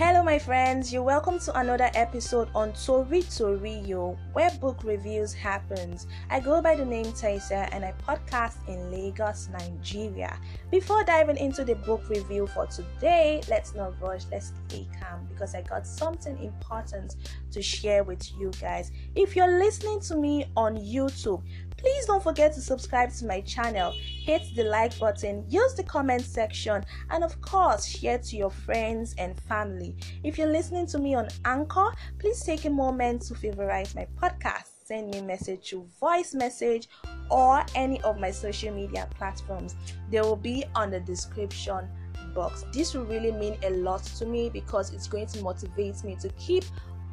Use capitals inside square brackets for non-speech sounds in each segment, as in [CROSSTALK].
Hello, my friends. You're welcome to another episode on Tori Torio, where book reviews happens. I go by the name Taisa and I podcast in Lagos, Nigeria. Before diving into the book review for today, let's not rush. Let's because I got something important to share with you guys. If you're listening to me on YouTube, Please don't forget to subscribe to my channel, hit the like button, use the comment section, and of course, share to your friends and family. If you're listening to me on Anchor, please take a moment to favorite my podcast. Send me a message to voice message or any of my social media platforms. They will be on the description box. This will really mean a lot to me because it's going to motivate me to keep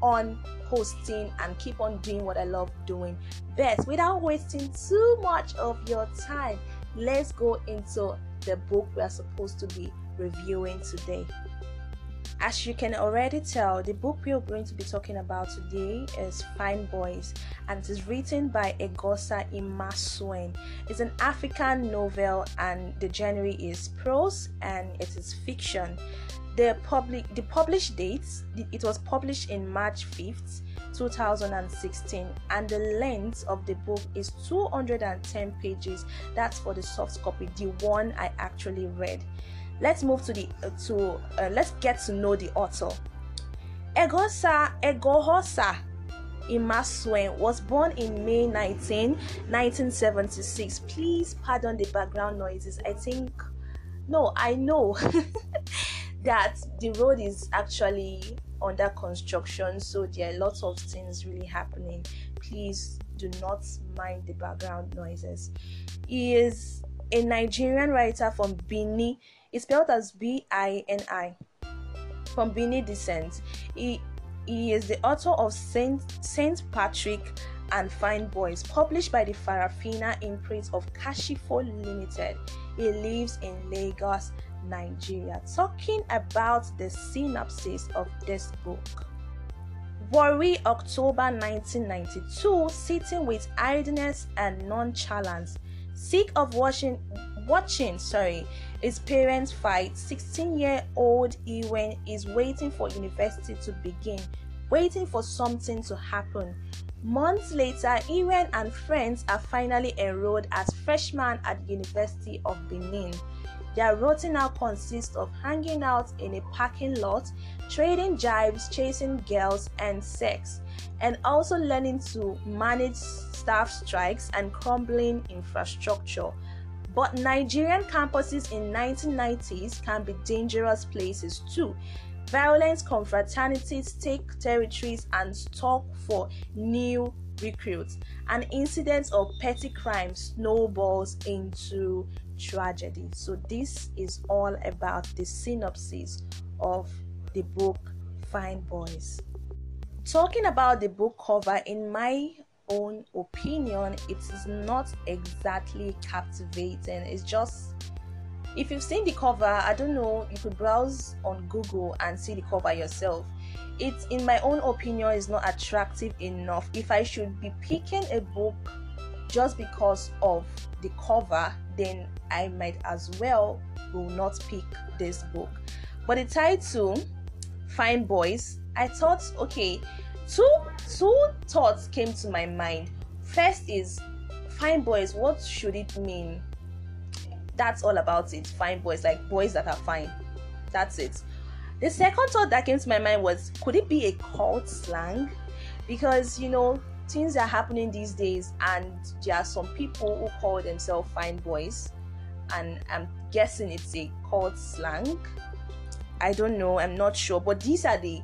on posting and keep on doing what I love doing best without wasting too much of your time. Let's go into the book we are supposed to be reviewing today. As you can already tell, the book we are going to be talking about today is Fine Boys and it is written by Eghosa Imasuen. It's an African novel and the genre is prose and it is fiction. The public the published dates it was published in march 5th 2016 and the length of the book is 210 pages. That's for the soft copy the one i actually read let's move to the uh, to uh, let's get to know the author eghosa egohosa Imasuen was born in May 19, 1976. Please pardon the background noises. I think, no, I know [LAUGHS] that the road is actually under construction, so there are lots of things really happening. Please do not mind the background noises. He is a Nigerian writer from Bini. Spelled as B I N I. From Bini descent. He he is the author of Saint Saint Patrick and Fine Boys, published by the Farafina imprint of Kachifo Limited. He lives in Lagos, Nigeria, talking about the synopsis of this book. Warri, October 1992, sitting with idleness and nonchalance, sick of watching, watching, sorry, his parents fight. 16-year-old Ewaen is waiting for university to begin, waiting for something to happen. Months later, Ewaen and friends are finally enrolled as freshmen at the University of Benin. Their routine now consists of hanging out in a parking lot, trading jibes, chasing girls, and sex, and also learning to manage staff strikes and crumbling infrastructure. But Nigerian campuses in 1990s can be dangerous places too. Violent confraternities take territories and stalk for new recruits, and incidents of petty crime snowballs into tragedy. So, this is all about the synopsis of the book Fine Boys. Talking about the book cover, in my own opinion, it is not exactly captivating. It's just if you've seen the cover, I don't know, you could browse on Google and see the cover yourself. It, in my own opinion, is not attractive enough. If I should be picking a book just because of the cover, then I might as well will not pick this book. But the title, Fine Boys, I thought, okay, two two thoughts came to my mind. First is fine boys, what should it mean? That's all about it. Fine boys, like boys that are fine. That's it. The second thought that came to my mind was could it be a cult slang? Because you know, things are happening these days and there are some people who call themselves fine boys and i'm guessing it's a called slang i don't know i'm not sure but these are the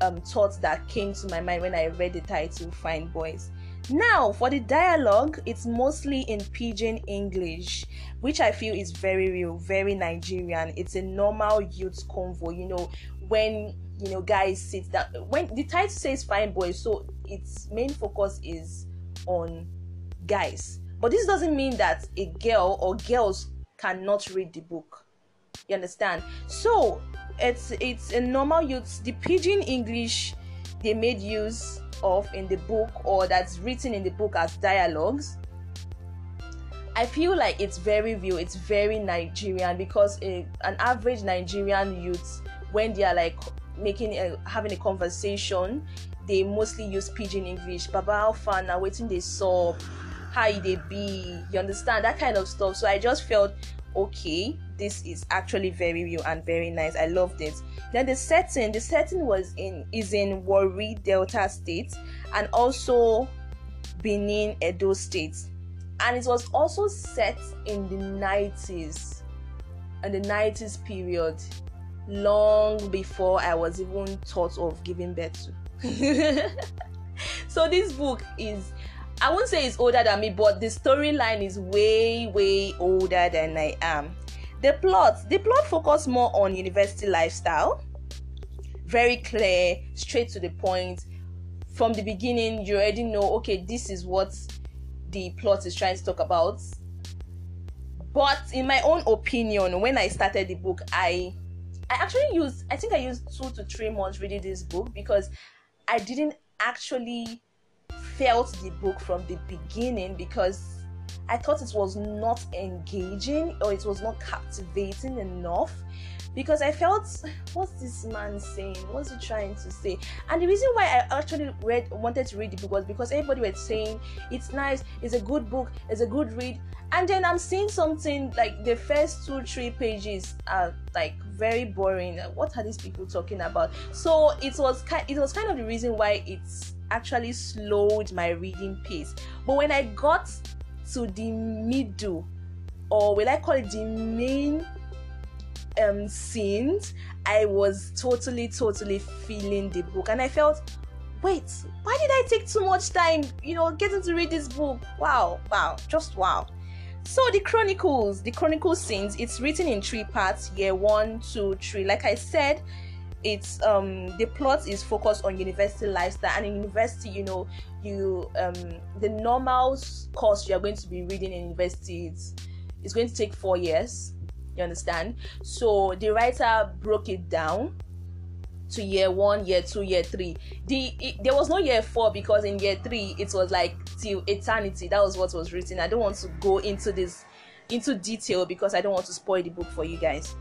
um, thoughts that came to my mind when i read the title fine boys. Now for the dialogue it's mostly in pidgin english which i feel is very real very nigerian. It's a normal youth convo you know when you know guys sit down. When the title says fine boys so its main focus is on guys. But this doesn't mean that a girl or girls cannot read the book. You understand? So it's it's a normal use. The pidgin english they made use of in the book or that's written in the book as dialogues. I feel like it's very real. It's very nigerian because a, an average nigerian youth when they are like making a, having a conversation they mostly use pidgin english. Baba alpha now waiting they saw how they be? You understand? That kind of stuff. So i just felt okay this is actually very real and very nice. I loved it. Then the setting the setting was in is in warri delta state and also benin edo state. And it was also set in the 90s and the 90s period long before i was even thought of giving birth to. [LAUGHS] So this book is I won't say it's older than me, but the storyline is way, way older than I am. The plot, the plot focus more on university lifestyle. Very clear, straight to the point. From the beginning, you already know, okay, this is what the plot is trying to talk about. But in my own opinion, when I started the book, I I actually used I think I used two to three months reading this book because I didn't actually felt the book from the beginning because I thought it was not engaging or it was not captivating enough because I felt what's this man saying? What's he trying to say? And the reason why I actually read wanted to read the book was because everybody was saying it's nice, it's a good book, it's a good read. And then I'm seeing something like the first two, three pages are like very boring. What are these people talking about? So it was kind it was kind of the reason why it's actually slowed my reading pace. But when I got to the middle, or will I call it the main um scenes, I was totally, totally feeling the book, and I felt, wait, why did I take too much time, you know, getting to read this book? Wow, wow, just wow. So the chronicles, the chronicle scenes, it's written in three parts: year one, two, three. Like I said, it's um the plot is focused on university lifestyle. And in university you know you um the normal course you are going to be reading in university it's, it's going to take four years. You understand? So the writer broke it down to year one year two year three. The it, there was no year four because in year three it was like till eternity. That was what was written. I don't want to go into this into detail because i don't want to spoil the book for you guys.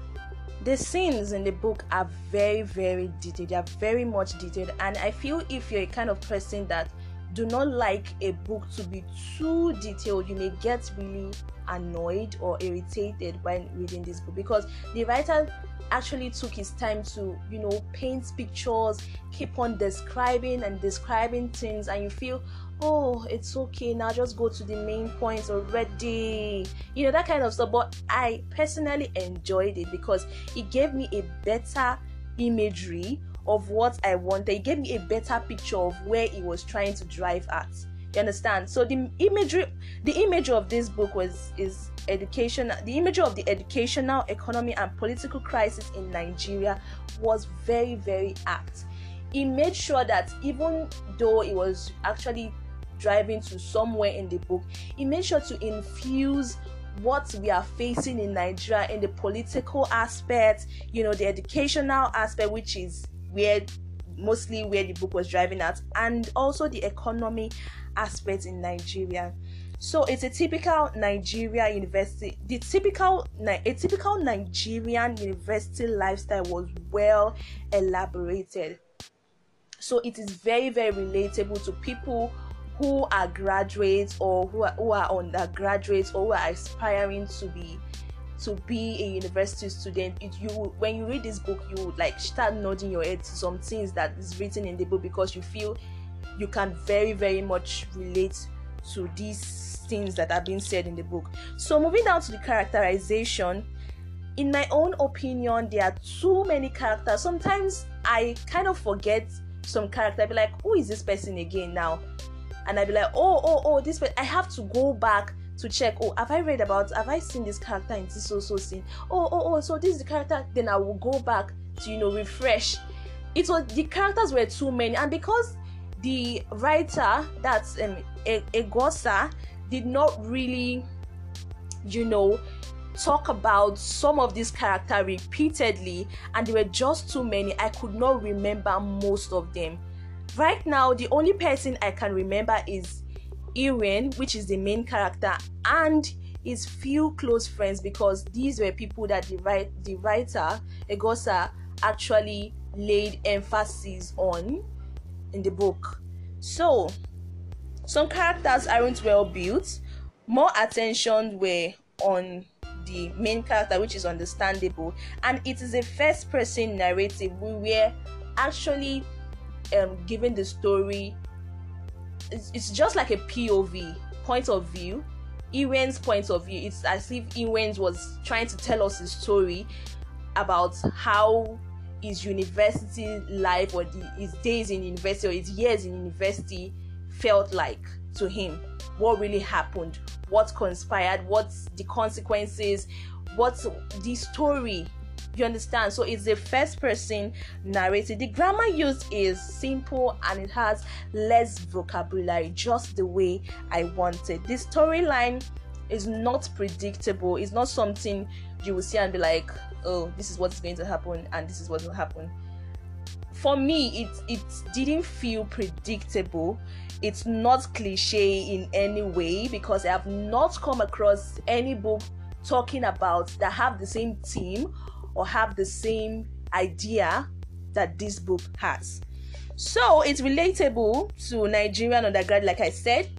The scenes in the book are very very detailed. They are very much detailed. And i feel if you're a kind of person that do not like a book to be too detailed you may get really annoyed or irritated when reading this book because the writer actually took his time to you know paint pictures keep on describing and describing things. And you feel oh it's okay. Now just go to the main points already. You know that kind of stuff but i personally enjoyed it because it gave me a better imagery of what i wanted. It gave me a better picture of where he was trying to drive at. You understand? So the imagery the image of this book was is education the image of the educational economy and political crisis in nigeria was very very apt. He made sure that even though it was actually driving to somewhere in the book, he made sure to infuse what we are facing in Nigeria in the political aspect, you know, the educational aspect, which is where mostly where the book was driving at, and also the economy aspect in Nigeria. So it's a typical Nigeria university. The typical a typical Nigerian university lifestyle was well elaborated. So it is very very relatable to people who are graduates or who are, who are undergraduates or who are aspiring to be to be a university student it, you when you read this book you like start nodding your head to some things that is written in the book because you feel you can very very much relate to these things that are being said in the book. So moving down to the characterization in my own opinion there are too many characters. Sometimes i kind of forget some character I be like who is this person again now and I'd be like, oh, oh, oh, this. I have to go back to check. Oh, have I read about? Have I seen this character in this so so scene? Oh, oh, oh. So this is the character. Then I will go back to you know refresh. It was the characters were too many, and because the writer that's um Eghosa did not really, you know, talk about some of these characters repeatedly, and there were just too many. I could not remember most of them right now the only person i can remember is Ewaen, which is the main character, and his few close friends because these were people that the, write, the writer Eghosa actually laid emphasis on in the book. So, some characters aren't well built. More attention were on the main character, which is understandable, and it is a first person narrative. We were actually um, given the story, it's, it's just like a POV, point of view. Ewaen's point of view. It's as if Ewaen was trying to tell us a story about how his university life or the, his days in university or his years in university felt like to him what really happened what conspired what's the consequences what's the story you understand? So it's a first person narrative the grammar used is simple and it has less vocabulary just the way i wanted the storyline is not predictable. It's not something you will see and be like oh this is what's going to happen and this is what will happen. For me it it didn't feel predictable. It's not cliche in any way because i have not come across any book talking about that have the same theme or have the same idea that this book has. So it's relatable to nigerian undergrad like i said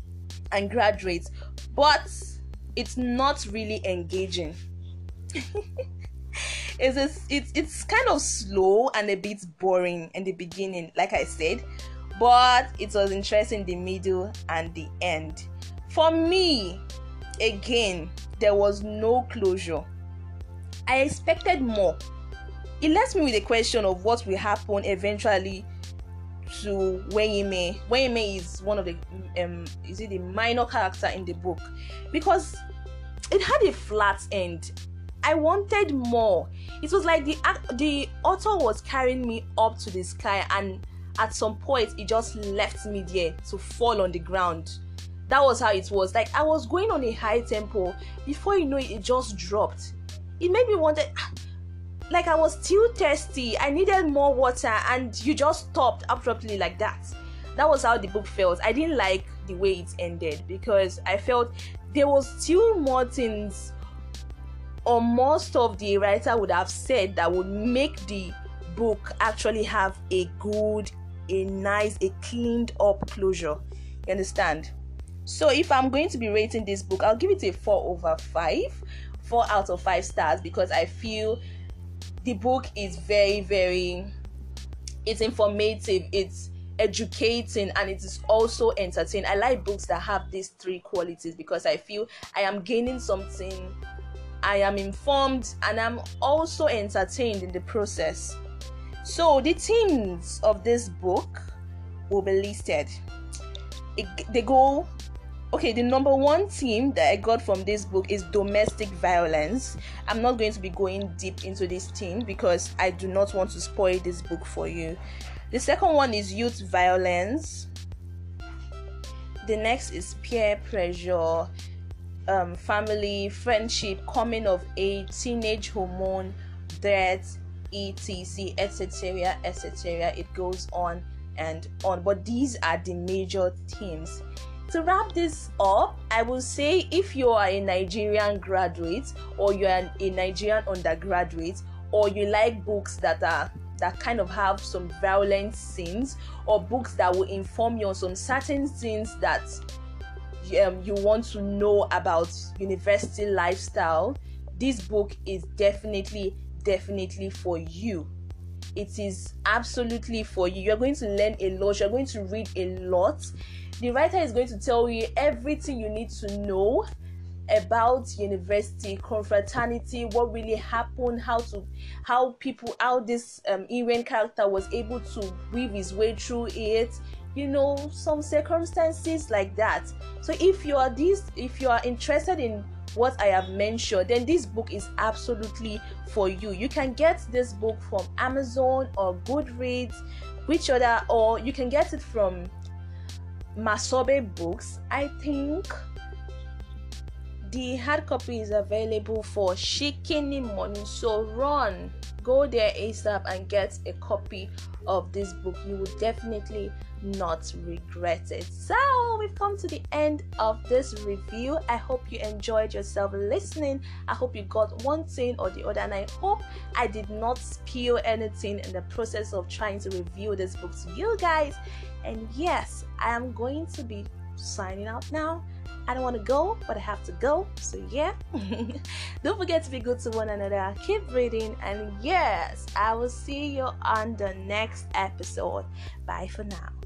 and graduates but it's not really engaging. [LAUGHS] It's, a, it's it's kind of slow and a bit boring in the beginning like i said but it was interesting the middle and the end. For me again there was no closure i expected more it left me with a question of what will happen eventually to Weyime. Weyime is one of the um is it the minor character in the book because it had a flat end I wanted more. It was like the the author was carrying me up to the sky, and at some point, it just left me there to fall on the ground. That was how it was. Like I was going on a high tempo. Before you know it, it just dropped. It made me wonder. Like I was still thirsty. I needed more water, and you just stopped abruptly like that. That was how the book felt. I didn't like the way it ended because I felt there was still more things or most of the writer would have said that would make the book actually have a good, a nice, a cleaned up closure. You understand? So if I'm going to be rating this book, I'll give it a 4 over 5, 4 out of 5 stars because I feel the book is very, very it's informative, it's educating and it is also entertaining. I like books that have these three qualities because I feel I am gaining something I am informed and I'm also entertained in the process. So, the themes of this book will be listed. It, they go okay the number one theme that i got from this book is domestic violence i'm not going to be going deep into this theme because i do not want to spoil this book for you the second one is youth violence the next is peer pressure um, family, friendship, coming of age, teenage hormone, death, etc., etc., etc. It goes on and on, but these are the major themes. To wrap this up, I will say if you are a Nigerian graduate or you are a Nigerian undergraduate or you like books that are that kind of have some violent scenes or books that will inform you on some certain things that um, you want to know about university lifestyle, this book is definitely, definitely for you. It is absolutely for you. You're going to learn a lot, you're going to read a lot. The writer is going to tell you everything you need to know about university confraternity what really happened how to how people how this um Ewaen character was able to weave his way through it you know some circumstances like that so if you are this if you are interested in what i have mentioned then this book is absolutely for you. You can get this book from amazon or goodreads which other or you can get it from masobe books. I think the hard copy is available for Shikini money. So run, go there ASAP and get a copy of this book. You will definitely not regret it. So, we've come to the end of this review. I hope you enjoyed yourself listening. I hope you got one thing or the other, and I hope I did not spill anything in the process of trying to review this book to you guys. And yes, I am going to be signing out now. I don't want to go, but I have to go. So, yeah. [LAUGHS] don't forget to be good to one another. Keep reading. And yes, I will see you on the next episode. Bye for now.